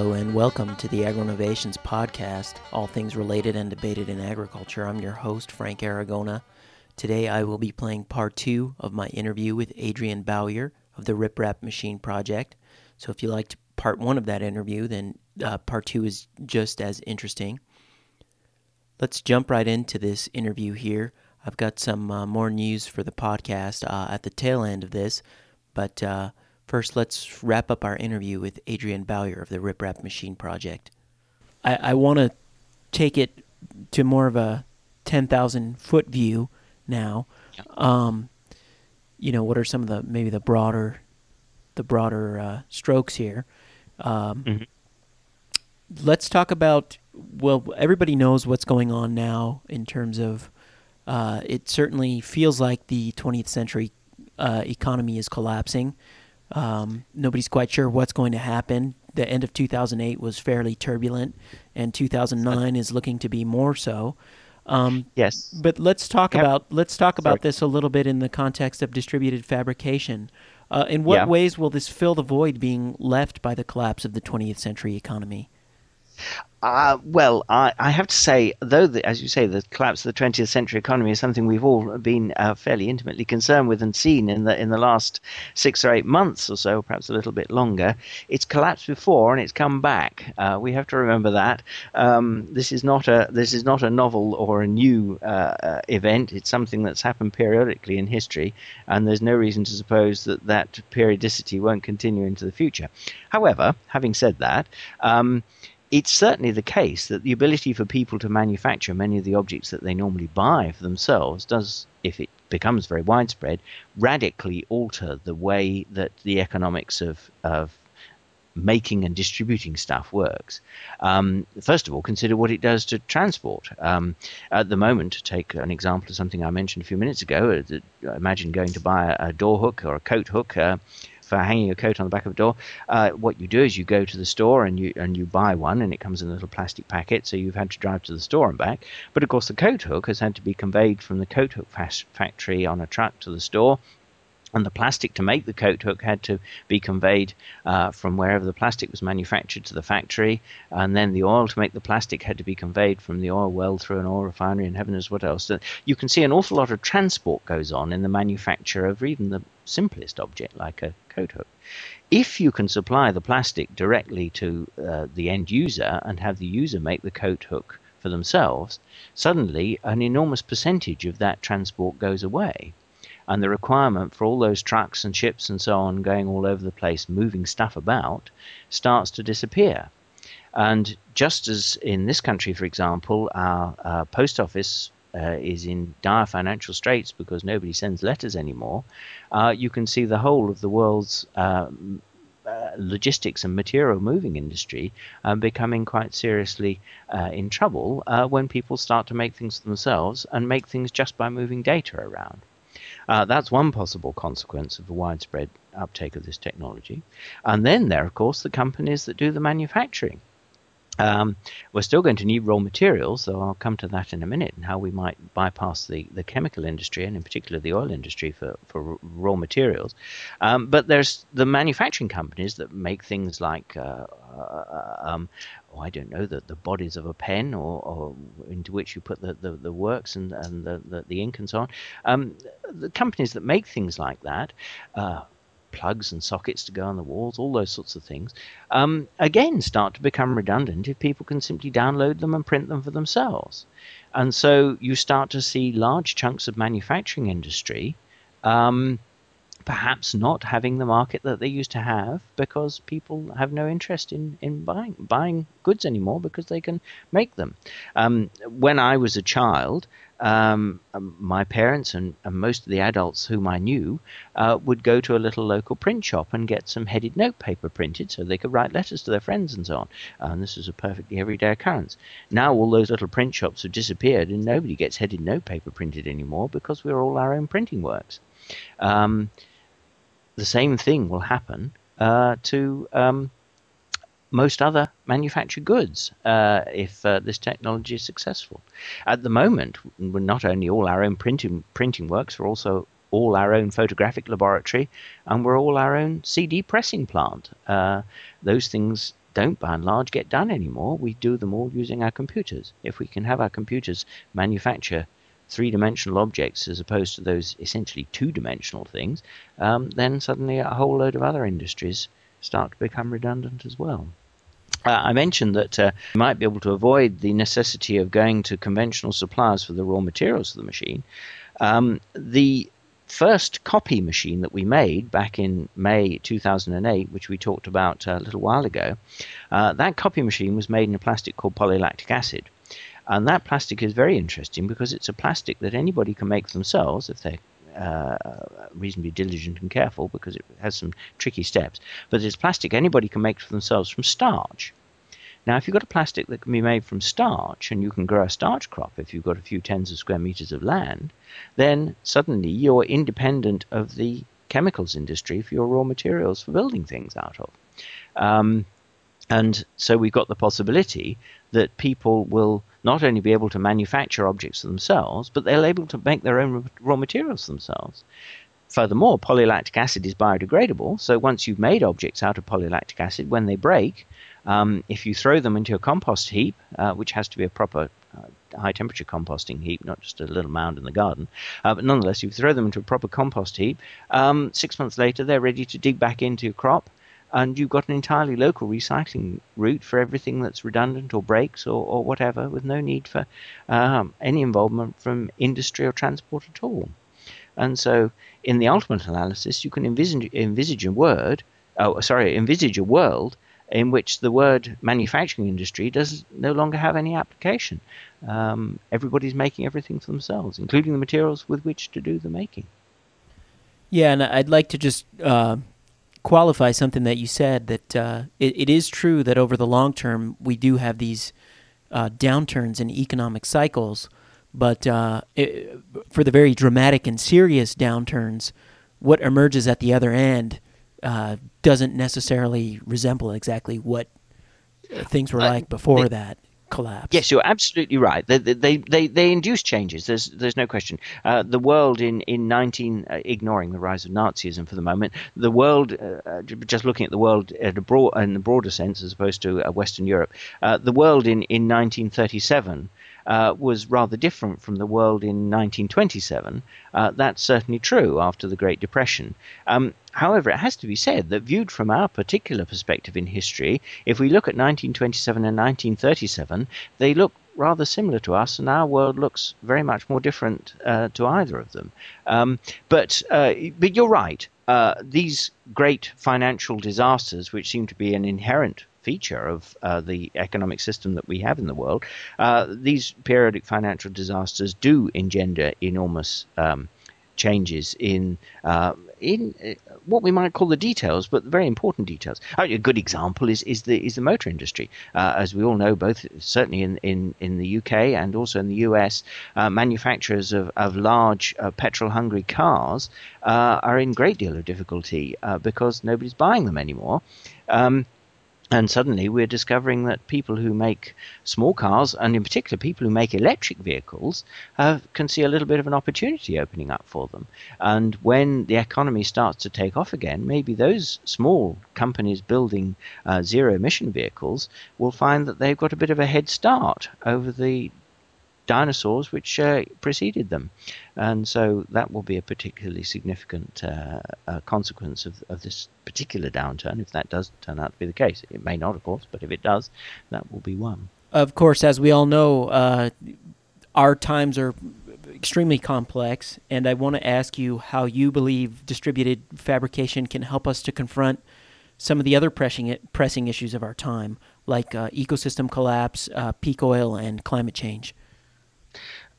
Hello and welcome to the Agro Innovations podcast, all things related and debated in agriculture. I'm your host, Frank Aragona. Today I will be playing part two of my interview with Adrian Bowyer of the RepRap Machine Project. So if you liked part one of that interview, then uh, part two is just as interesting. Let's jump right into this interview here. I've got some uh, more news for the podcast uh, at the tail end of this, but uh, First, let's wrap up our interview with Adrian Bowyer of the RepRap Machine Project. I, I want to take it to more of a 10,000 foot view now. Yeah. Um, you know, what are some of the maybe the broader, the broader uh, strokes here? Um, mm-hmm. Let's talk about. Well, everybody knows what's going on now in terms of. Uh, it certainly feels like the 20th century uh, economy is collapsing. Um, nobody's quite sure what's going to happen. The end of 2008 was fairly turbulent, and 2009 is looking to be more so. Um, yes. But let's talk yep. about let's talk about this a little bit in the context of distributed fabrication. Uh, in what yeah. ways will this fill the void being left by the collapse of the 20th century economy? Uh, well, I, I, have to say, though, the, as you say, the collapse of the 20th century economy is something we've all been uh, fairly intimately concerned with and seen in the in the last six or eight months or so, perhaps a little bit longer. It's collapsed before and it's come back. Uh, we have to remember that um, this is not a this is not a novel or a new uh, uh, event. It's something that's happened periodically in history, and there's no reason to suppose that that periodicity won't continue into the future. However, having said that. Um, it's certainly the case that the ability for people to manufacture many of the objects that they normally buy for themselves does, if it becomes very widespread, radically alter the way that the economics of, of making and distributing stuff works. Um, first of all, consider what it does to transport. Um, at the moment, to take an example of something I mentioned a few minutes ago, uh, imagine going to buy a, a door hook or a coat hook. Uh, for hanging a coat on the back of a door, uh, what you do is you go to the store and you and you buy one, and it comes in a little plastic packet. So you've had to drive to the store and back. But of course, the coat hook has had to be conveyed from the coat hook factory on a truck to the store and the plastic to make the coat hook had to be conveyed uh, from wherever the plastic was manufactured to the factory, and then the oil to make the plastic had to be conveyed from the oil well through an oil refinery, and heaven knows what else. So you can see an awful lot of transport goes on in the manufacture of even the simplest object like a coat hook. If you can supply the plastic directly to uh, the end user and have the user make the coat hook for themselves, suddenly an enormous percentage of that transport goes away and the requirement for all those trucks and ships and so on going all over the place, moving stuff about, starts to disappear. And just as in this country, for example, our, our post office uh, is in dire financial straits because nobody sends letters anymore, uh, you can see the whole of the world's uh, uh logistics and material moving industry um, becoming quite seriously uh, in trouble uh, when people start to make things themselves and make things just by moving data around. Uh, that's one possible consequence of the widespread uptake of this technology. And then there, are, of course, the companies that do the manufacturing. Um, we're still going to need raw materials, though I'll come to that in a minute, and how we might bypass the, the chemical industry and in particular the oil industry for, for raw materials. Um, but there's the manufacturing companies that make things like, uh, uh, um, oh, I don't know, the, the bodies of a pen or, or into which you put the, the, the works and, and the, the, the ink and so on. Um, the companies that make things like that, uh, plugs and sockets to go on the walls, all those sorts of things, um, again start to become redundant if people can simply download them and print them for themselves. And so you start to see large chunks of manufacturing industry um, perhaps not having the market that they used to have because people have no interest in, in buying buying goods anymore because they can make them. Um, when I was a child, um, um, my parents and, and, most of the adults whom I knew uh, would go to a little local print shop and get some headed notepaper printed so they could write letters to their friends and so on. And this was a perfectly everyday occurrence. Now all those little print shops have disappeared and nobody gets headed notepaper printed anymore because we're all our own printing works. Um, the same thing will happen uh, to um, most other manufactured goods uh, if uh, this technology is successful. At the moment, we're not only all our own printing printing works, we're also all our own photographic laboratory, and we're all our own CD pressing plant. Uh, those things don't by and large get done anymore. We do them all using our computers. If we can have our computers manufacture three dimensional objects as opposed to those essentially two dimensional things, um, then suddenly a whole load of other industries start to become redundant as well. Uh, I mentioned that uh, you might be able to avoid the necessity of going to conventional suppliers for the raw materials of the machine. Um, the first copy machine that we made back in May 2008, which we talked about a little while ago, uh, that copy machine was made in a plastic called polylactic acid. And that plastic is very interesting because it's a plastic that anybody can make themselves if they're uh, reasonably diligent and careful because it has some tricky steps. But it's plastic anybody can make for themselves from starch. Now, if you've got a plastic that can be made from starch and you can grow a starch crop if you've got a few tens of square meters of land, then suddenly you're independent of the chemicals industry for your raw materials for building things out of. Um, and so we've got the possibility that people will not only be able to manufacture objects themselves, but they're able to make their own raw materials themselves. Furthermore, polylactic acid is biodegradable, so once you've made objects out of polylactic acid, when they break, um, if you throw them into a compost heap, uh, which has to be a proper uh, high temperature composting heap, not just a little mound in the garden, uh, but nonetheless, you throw them into a proper compost heap, um, six months later they're ready to dig back into your crop and you've got an entirely local recycling route for everything that's redundant or breaks or, or whatever, with no need for um, any involvement from industry or transport at all. And so, in the ultimate analysis, you can envisage, envisage a word, oh, sorry, envisage a world in which the word manufacturing industry does no longer have any application. Um, everybody's making everything for themselves, including the materials with which to do the making. Yeah, and I'd like to just uh, qualify something that you said that uh, it, it is true that over the long term we do have these uh, downturns in economic cycles, but uh, it, for the very dramatic and serious downturns, what emerges at the other end uh, doesn't necessarily resemble exactly what things were like before that collapse. Yes, you're absolutely right. They they they, they induce changes. There's there's no question. Uh, the world in in 19 uh, ignoring the rise of Nazism for the moment, the world uh, uh just looking at the world a broad in the broader sense as opposed to uh, Western Europe, uh, the world in in 1937 uh, was rather different from the world in 1927. Uh, that's certainly true after the Great Depression. Um, however, it has to be said that viewed from our particular perspective in history, if we look at 1927 and 1937, they look rather similar to us, and our world looks very much more different uh, to either of them. Um, but uh, but you're right. Uh, these great financial disasters, which seem to be an inherent feature of uh, the economic system that we have in the world, uh, these periodic financial disasters do engender enormous um, changes in uh, in uh, what we might call the details, but very important details. a good example is, is the is the motor industry. Uh, as we all know, both certainly in, in, in the UK and also in the US, uh, manufacturers of, of large uh, petrol-hungry cars uh, are in great deal of difficulty uh, because nobody's buying them anymore. Um, and suddenly we're discovering that people who make small cars, and in particular people who make electric vehicles, can see a little bit of an opportunity opening up for them. And when the economy starts to take off again, maybe those small companies building uh, zero emission vehicles will find that they've got a bit of a head start over the dinosaurs which uh, preceded them. And so that will be a particularly significant uh, uh, consequence of, of this particular downturn, if that does turn out to be the case. It may not, of course, but if it does, that will be one. Of course, as we all know, uh, our times are extremely complex, and I want to ask you how you believe distributed fabrication can help us to confront some of the other pressing pressing issues of our time, like uh, ecosystem collapse, uh, peak oil, and climate change.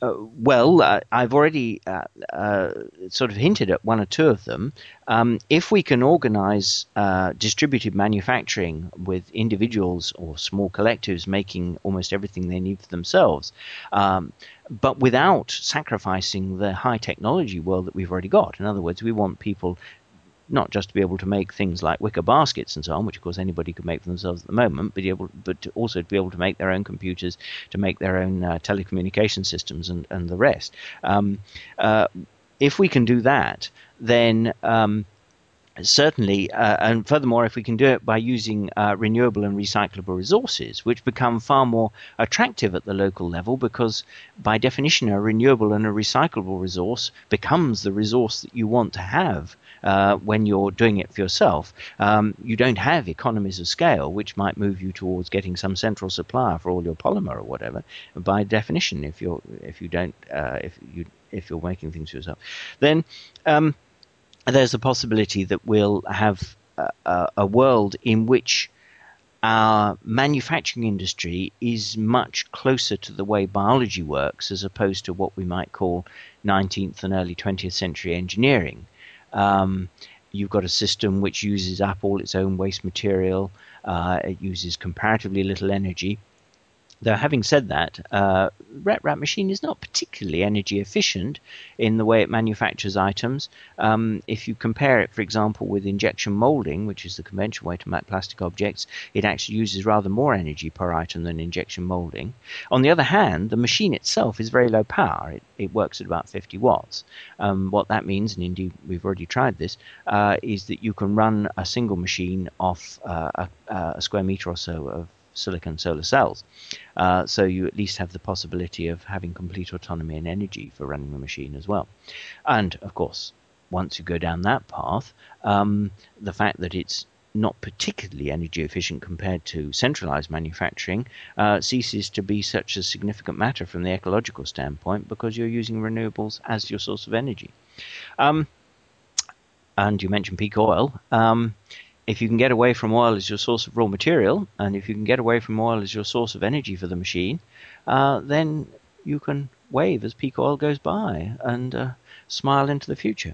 Uh, well, uh, I've already uh, uh, sort of hinted at one or two of them. Um, if we can organize uh, distributed manufacturing with individuals or small collectives making almost everything they need for themselves, um, but without sacrificing the high technology world that we've already got. In other words, we want people not just to be able to make things like wicker baskets and so on, which of course anybody could make for themselves at the moment, but able, but to also to be able to make their own computers, to make their own uh, telecommunication systems and and the rest. Um, uh, if we can do that, then um, certainly, uh, and furthermore, if we can do it by using uh, renewable and recyclable resources, which become far more attractive at the local level, because by definition, a renewable and a recyclable resource becomes the resource that you want to have uh, when you're doing it for yourself. Um, you don't have economies of scale, which might move you towards getting some central supplier for all your polymer or whatever. By definition, if you're if you don't uh, if you if you're making things for yourself, then um, there's a possibility that we'll have a, a world in which our manufacturing industry is much closer to the way biology works as opposed to what we might call 19th and early 20th century engineering. Um, you've got a system which uses up all its own waste material, uh, it uses comparatively little energy, Though, having said that, uh, RepRap Machine is not particularly energy efficient in the way it manufactures items. Um, if you compare it, for example, with injection molding, which is the conventional way to make plastic objects, it actually uses rather more energy per item than injection molding. On the other hand, the machine itself is very low power. It, it works at about 50 watts. Um, what that means, and indeed we've already tried this, uh, is that you can run a single machine off uh, a, a square meter or so of silicon solar cells. Uh, so you at least have the possibility of having complete autonomy and energy for running the machine as well. And of course, once you go down that path, um, the fact that it's not particularly energy efficient compared to centralized manufacturing uh, ceases to be such a significant matter from the ecological standpoint because you're using renewables as your source of energy. Um, and you mentioned peak oil. Um, if you can get away from oil as your source of raw material, and if you can get away from oil as your source of energy for the machine, uh, then you can wave as peak oil goes by and uh, smile into the future.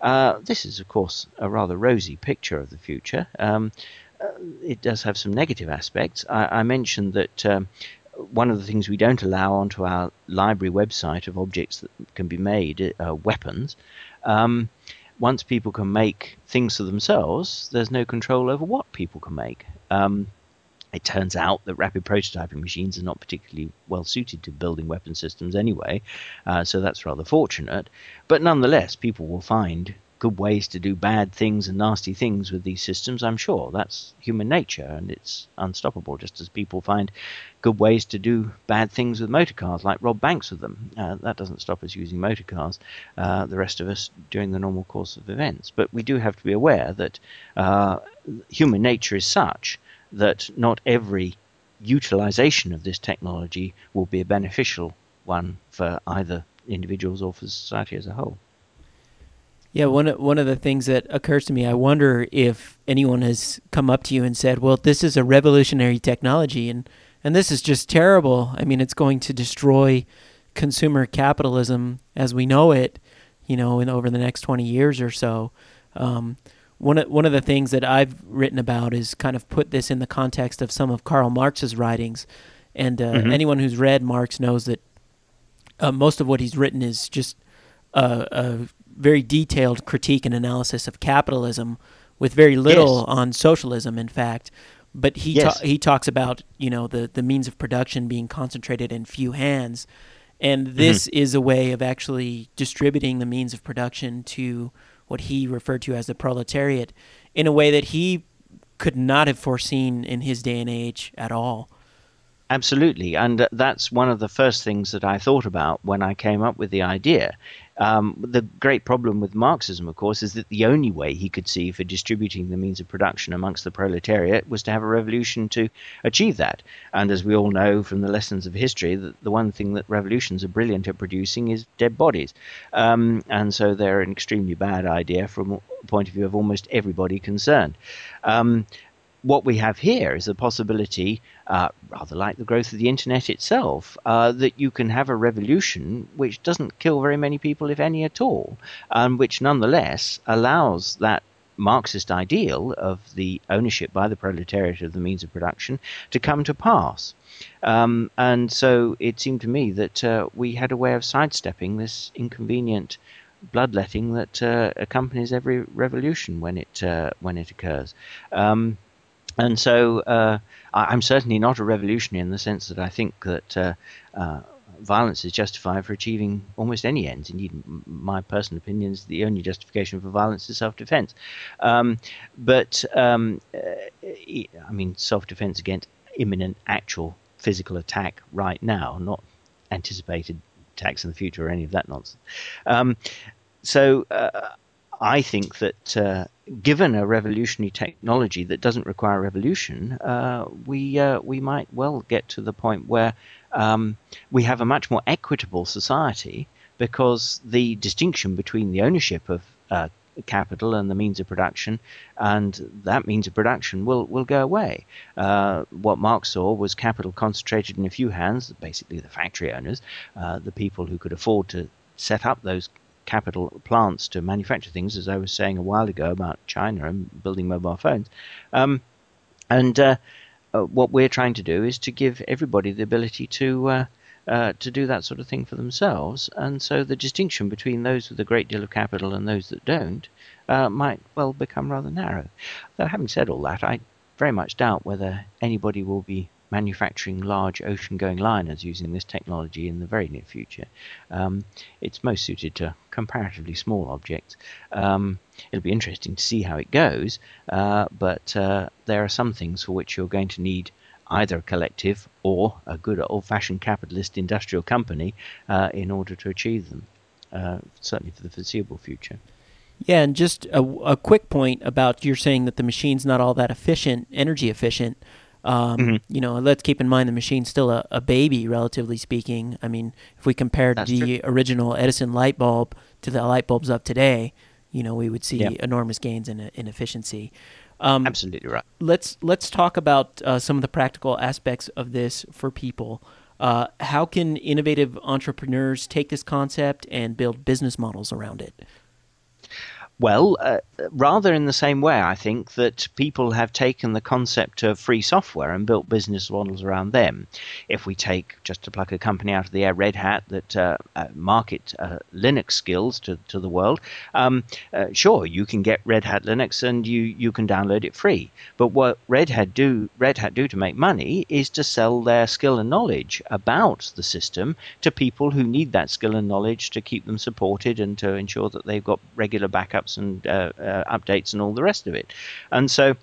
Uh, this is, of course, a rather rosy picture of the future. Um, uh, it does have some negative aspects. I, I mentioned that. Um, one of the things we don't allow onto our library website of objects that can be made, uh, weapons, um, once people can make things for themselves, there's no control over what people can make. Um, it turns out that rapid prototyping machines are not particularly well suited to building weapon systems anyway, uh, so that's rather fortunate. But nonetheless, people will find good ways to do bad things and nasty things with these systems, I'm sure. That's human nature and it's unstoppable, just as people find good ways to do bad things with motor cars, like rob banks with them. Uh, that doesn't stop us using motor cars, uh, the rest of us during the normal course of events. But we do have to be aware that uh, human nature is such that not every utilization of this technology will be a beneficial one for either individuals or for society as a whole. Yeah, one one of the things that occurs to me, I wonder if anyone has come up to you and said, "Well, this is a revolutionary technology, and and this is just terrible. I mean, it's going to destroy consumer capitalism as we know it, you know, in over the next twenty years or so." Um, one of, one of the things that I've written about is kind of put this in the context of some of Karl Marx's writings, and uh, mm-hmm. anyone who's read Marx knows that uh, most of what he's written is just a, a very detailed critique and analysis of capitalism with very little yes. on socialism in fact but he yes. ta- he talks about you know the the means of production being concentrated in few hands and mm-hmm. this mm-hmm. is a way of actually distributing the means of production to what he referred to as the proletariat in a way that he could not have foreseen in his day and age at all Absolutely, and that's one of the first things that I thought about when I came up with the idea. Um, the great problem with Marxism, of course, is that the only way he could see for distributing the means of production amongst the proletariat was to have a revolution to achieve that. And as we all know from the lessons of history, that the one thing that revolutions are brilliant at producing is dead bodies. Um, and so they're an extremely bad idea from a point of view of almost everybody concerned. Um, what we have here is a possibility, uh, rather like the growth of the internet itself, uh, that you can have a revolution which doesn't kill very many people, if any at all, and which nonetheless allows that Marxist ideal of the ownership by the proletariat of the means of production to come to pass. Um, and so it seemed to me that uh, we had a way of sidestepping this inconvenient bloodletting that uh, accompanies every revolution when it uh, when it occurs. Um, and so uh, I, am certainly not a revolutionary in the sense that I think that uh, uh, violence is justified for achieving almost any ends. Indeed, my personal opinion is the only justification for violence is self-defense. Um, but um, uh, I mean, self-defense against imminent, actual physical attack right now, not anticipated attacks in the future or any of that nonsense. Um, so uh, I think that uh, given a revolutionary technology that doesn't require revolution, uh, we uh, we might well get to the point where um, we have a much more equitable society because the distinction between the ownership of uh, capital and the means of production, and that means of production will, will go away. Uh, what Marx saw was capital concentrated in a few hands, basically the factory owners, uh, the people who could afford to set up those capital plants to manufacture things, as I was saying a while ago about China and building mobile phones. Um, and uh, uh, what we're trying to do is to give everybody the ability to uh, uh, to do that sort of thing for themselves. And so the distinction between those with a great deal of capital and those that don't uh, might well become rather narrow. Though having said all that, I very much doubt whether anybody will be manufacturing large ocean going liners using this technology in the very near future. Um, it's most suited to comparatively small objects. Um, it'll be interesting to see how it goes, uh, but uh, there are some things for which you're going to need either a collective or a good old fashioned capitalist industrial company uh, in order to achieve them, uh, certainly for the foreseeable future. Yeah, and just a, a, quick point about you're saying that the machine's not all that efficient, energy efficient. Um, mm-hmm. You know, let's keep in mind the machine's still a, a baby, relatively speaking. I mean, if we compared That's the true. original Edison light bulb to the light bulbs of today, you know, we would see yep. enormous gains in, in efficiency. Um, Absolutely right. Let's let's talk about uh, some of the practical aspects of this for people. Uh, how can innovative entrepreneurs take this concept and build business models around it? Well, uh, rather in the same way, I think that people have taken the concept of free software and built business models around them. If we take, just to pluck a company out of the air, Red Hat, that uh, uh, market uh, Linux skills to, to the world, um, uh, sure, you can get Red Hat Linux and you, you can download it free. But what Red Hat do Red Hat do to make money is to sell their skill and knowledge about the system to people who need that skill and knowledge to keep them supported and to ensure that they've got regular backup backups and uh, uh, updates and all the rest of it. And so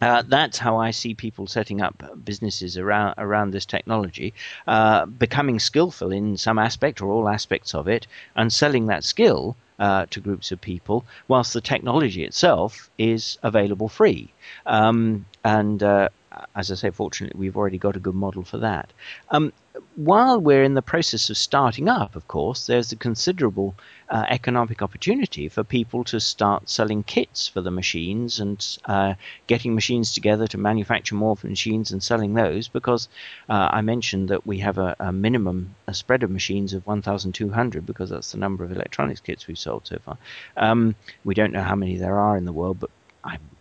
uh, that's how I see people setting up businesses around around this technology, uh, becoming skillful in some aspect or all aspects of it, and selling that skill uh, to groups of people, whilst the technology itself is available free. Um, and uh, as I say, fortunately, we've already got a good model for that. Um, while we're in the process of starting up, of course, there's a considerable uh, economic opportunity for people to start selling kits for the machines and uh, getting machines together to manufacture more machines and selling those because uh, I mentioned that we have a, a, minimum a spread of machines of 1,200 because that's the number of electronics kits we've sold so far. Um, we don't know how many there are in the world, but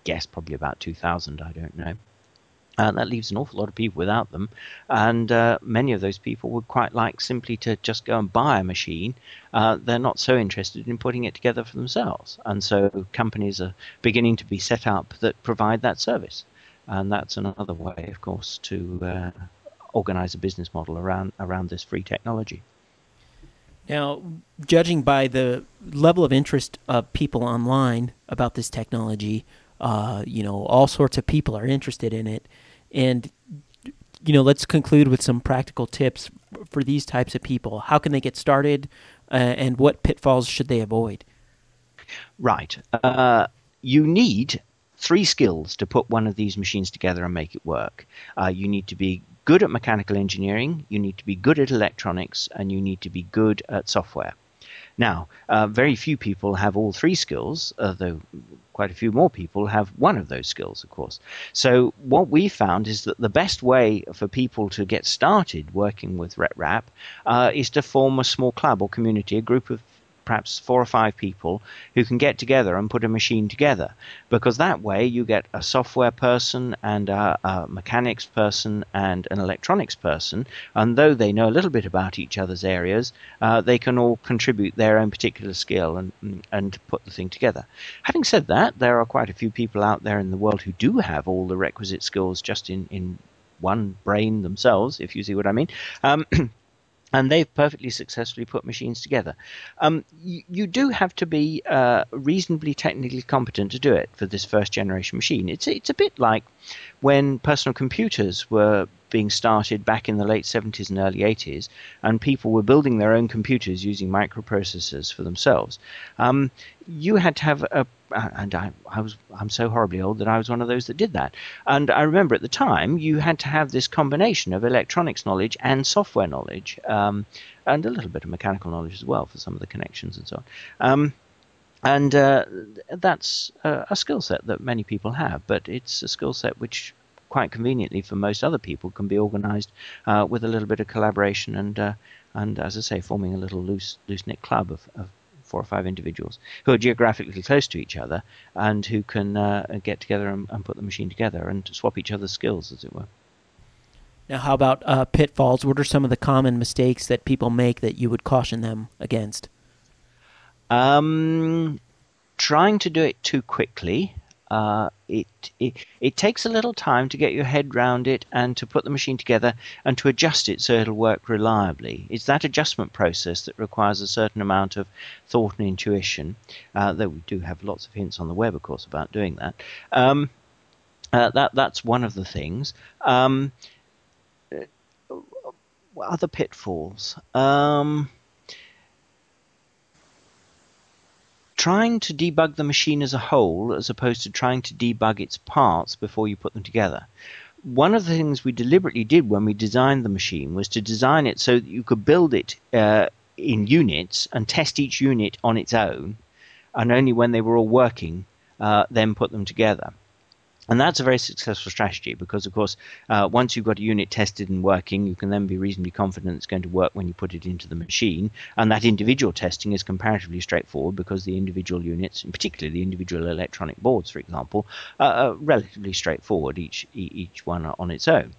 guess probably about 2,000. I don't know. Uh, that leaves an awful lot of people without them, and uh, many of those people would quite like simply to just go and buy a machine. Uh, they're not so interested in putting it together for themselves, and so companies are beginning to be set up that provide that service, and that's another way, of course, to uh, organize a business model around around this free technology. Now, judging by the level of interest of people online about this technology, uh, you know, all sorts of people are interested in it. And you know, let's conclude with some practical tips for these types of people. How can they get started, uh, and what pitfalls should they avoid? Right. Uh, you need three skills to put one of these machines together and make it work. Uh, you need to be good at mechanical engineering, you need to be good at electronics, and you need to be good at software. Now, uh, very few people have all three skills, though quite a few more people have one of those skills, of course. So, what we found is that the best way for people to get started working with RepRap uh, is to form a small club or community, a group of perhaps four or five people who can get together and put a machine together. Because that way you get a software person and a, a mechanics person and an electronics person, and though they know a little bit about each other's areas, uh, they can all contribute their own particular skill and, and put the thing together. Having said that, there are quite a few people out there in the world who do have all the requisite skills just in, in one brain themselves, if you see what I mean. Um, and they've perfectly successfully put machines together. Um, you, you, do have to be uh, reasonably technically competent to do it for this first generation machine. It's it's a bit like when personal computers were being started back in the late 70s and early 80s, and people were building their own computers using microprocessors for themselves. Um, you had to have a and I, I was I'm so horribly old that I was one of those that did that. And I remember at the time you had to have this combination of electronics knowledge and software knowledge, um, and a little bit of mechanical knowledge as well for some of the connections and so on. Um, and uh, that's a, a skill set that many people have, but it's a skill set which quite conveniently for most other people can be organized uh, with a little bit of collaboration and uh, and as I say forming a little loose loose knit club of, of four or five individuals who are geographically close to each other and who can uh, get together and, and, put the machine together and swap each other's skills, as it were. Now, how about uh, pitfalls? What are some of the common mistakes that people make that you would caution them against? Um, trying to do it too quickly uh, it, it it takes a little time to get your head round it and to put the machine together and to adjust it so it'll work reliably. It's that adjustment process that requires a certain amount of thought and intuition. Uh, though we do have lots of hints on the web, of course, about doing that. Um, uh, that that's one of the things. Um, uh, other pitfalls. Um, trying to debug the machine as a whole as opposed to trying to debug its parts before you put them together. One of the things we deliberately did when we designed the machine was to design it so that you could build it uh, in units and test each unit on its own, and only when they were all working, uh, then put them together. And that's a very successful strategy because, of course, uh, once you've got a unit tested and working, you can then be reasonably confident it's going to work when you put it into the machine. And that individual testing is comparatively straightforward because the individual units, in particular the individual electronic boards, for example, are relatively straightforward, each each one on its own.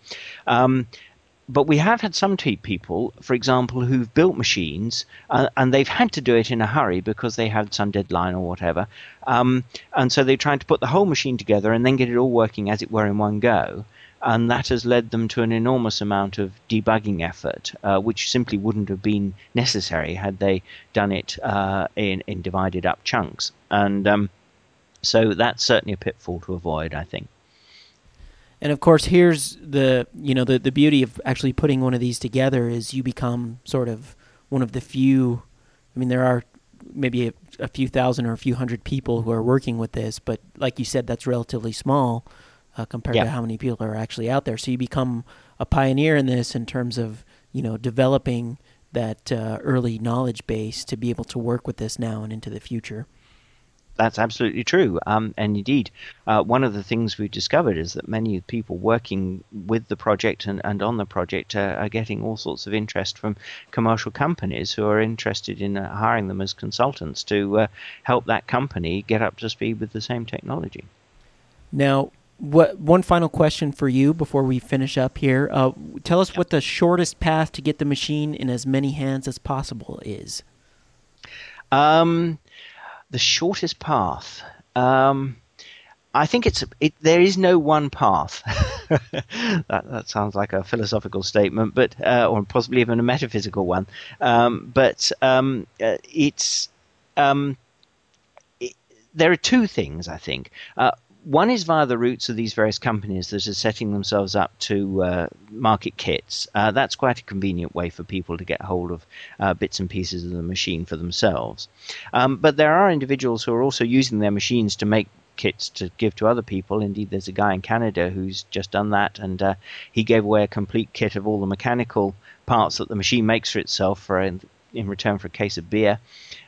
Um, but we have had some people, for example, who've built machines uh, and they've had to do it in a hurry because they had some deadline or whatever. Um, and so they're trying to put the whole machine together and then get it all working as it were in one go. And that has led them to an enormous amount of debugging effort, uh, which simply wouldn't have been necessary had they done it uh, in, in divided up chunks. And um, so that's certainly a pitfall to avoid, I think. And of course, here's the you know the the beauty of actually putting one of these together is you become sort of one of the few. I mean, there are maybe a, a few thousand or a few hundred people who are working with this, but like you said, that's relatively small uh, compared yeah. to how many people are actually out there. So you become a pioneer in this in terms of you know developing that uh, early knowledge base to be able to work with this now and into the future that's absolutely true. Um, and indeed, uh, one of the things we've discovered is that many people working with the project and, and on the project uh, are getting all sorts of interest from commercial companies who are interested in uh, hiring them as consultants to uh, help that company get up to speed with the same technology. Now, what one final question for you before we finish up here? Uh, tell us what the shortest path to get the machine in as many hands as possible is. Um, the shortest path. Um, I think it's it, there is no one path. that, that, sounds like a philosophical statement, but uh, or possibly even a metaphysical one. Um, but um, uh, it's um, it, there are two things I think. Uh, one is via the routes of these various companies that are setting themselves up to uh, market kits. Uh, that's quite a convenient way for people to get hold of uh, bits and pieces of the machine for themselves. Um, but there are individuals who are also using their machines to make kits to give to other people. Indeed, there's a guy in Canada who's just done that, and uh, he gave away a complete kit of all the mechanical parts that the machine makes for itself for in, in return for a case of beer.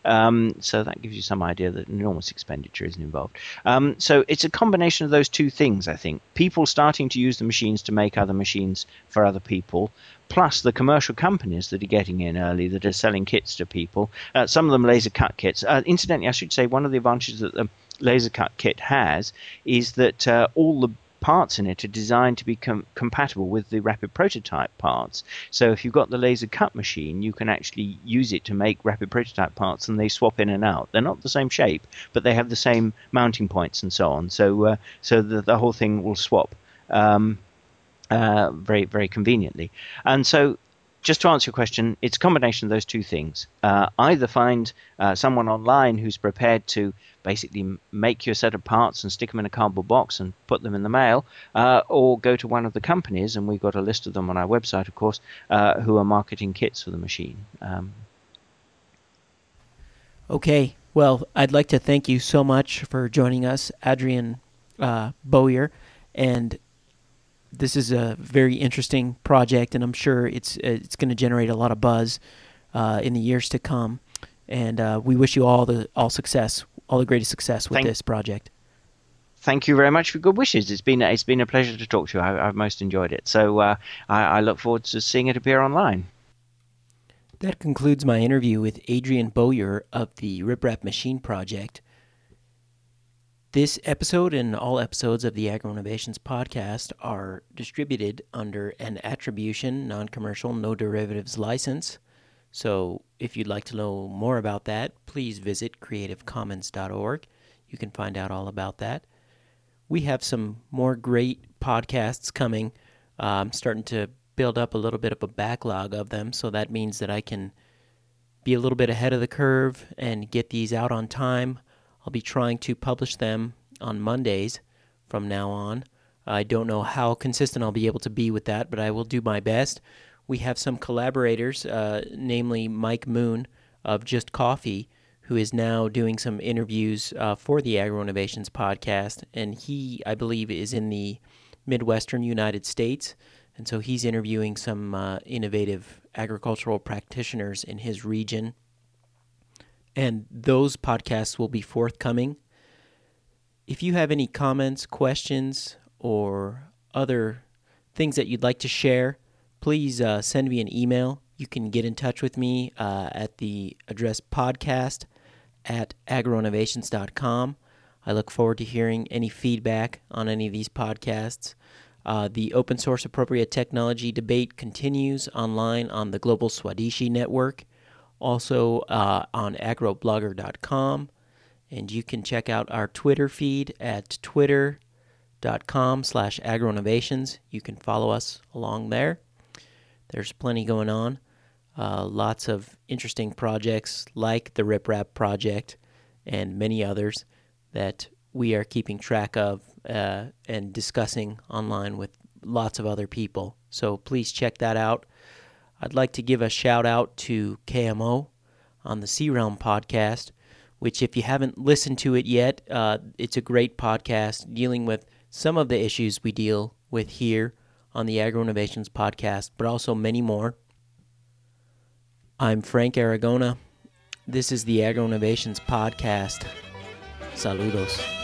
Um, so that gives you some idea that enormous expenditure isn't involved. Um, so it's a combination of those two things, I think. People starting to use the machines to make other machines for other people, plus the commercial companies that are getting in early that are selling kits to people. Uh, some of them laser cut kits. Uh, incidentally, I should say one of the advantages that the laser cut kit has is that uh, all the parts in it are designed to be com- compatible with the rapid prototype parts. So if you've got the laser cut machine, you can actually use it to make rapid prototype parts, and they swap in and out. They're not the same shape, but they have the same mounting points and so on. So uh, so the, the whole thing will swap. Um, uh, very very conveniently, and so just to answer your question, it's a combination of those two things. Uh, either find uh, someone online who's prepared to basically make you a set of parts and stick them in a cardboard box and put them in the mail, uh, or go to one of the companies, and we've got a list of them on our website, of course, uh, who are marketing kits for the machine. Um, okay, well, I'd like to thank you so much for joining us, Adrian uh, Bowyer, and this is a very interesting project, and I'm sure it's it's going to generate a lot of buzz uh, in the years to come. And uh, we wish you all the all success, all the greatest success with Thank- this project. thank you very much for good wishes. It's been it's been a pleasure to talk to you. I, I've most enjoyed it. So uh, I, I look forward to seeing it appear online. That concludes my interview with Adrian Bowyer of the RepRap Machine Project. This episode and all episodes of the Agro Innovations podcast are distributed under an attribution, non commercial, no derivatives license. So if you'd like to know more about that, please visit creativecommons.org. You can find out all about that. We have some more great podcasts coming. I'm starting to build up a little bit of a backlog of them, so that means that I can be a little bit ahead of the curve and get these out on time. I'll be trying to publish them on Mondays from now on. I don't know how consistent I'll be able to be with that, but I will do my best. We have some collaborators, uh, namely Mike Moon of Just Coffee, who is now doing some interviews uh, for the Agro Innovations podcast. And he, I believe, is in the Midwestern United States. And so he's interviewing some uh, innovative agricultural practitioners in his region and those podcasts will be forthcoming. If you have any comments, questions, or other things that you'd like to share, please uh, send me an email. You can get in touch with me uh, at the address podcast at agroinnovations.com. I look forward to hearing any feedback on any of these podcasts. Uh, the open source appropriate technology debate continues online on the Global Swadeshi Network also uh, on agroblogger.com. And you can check out our Twitter feed at twitter.com slash agroinnovations. You can follow us along there. There's plenty going on. Uh, lots of interesting projects like the RepRap project and many others that we are keeping track of uh, and discussing online with lots of other people. So please check that out. I'd like to give a shout out to KMO on the C-Realm podcast, which, if you haven't listened to it yet, uh, it's a great podcast dealing with some of the issues we deal with here on the Agro Innovations podcast, but also many more. I'm Frank Aragona. This is the Agro Innovations podcast. Saludos.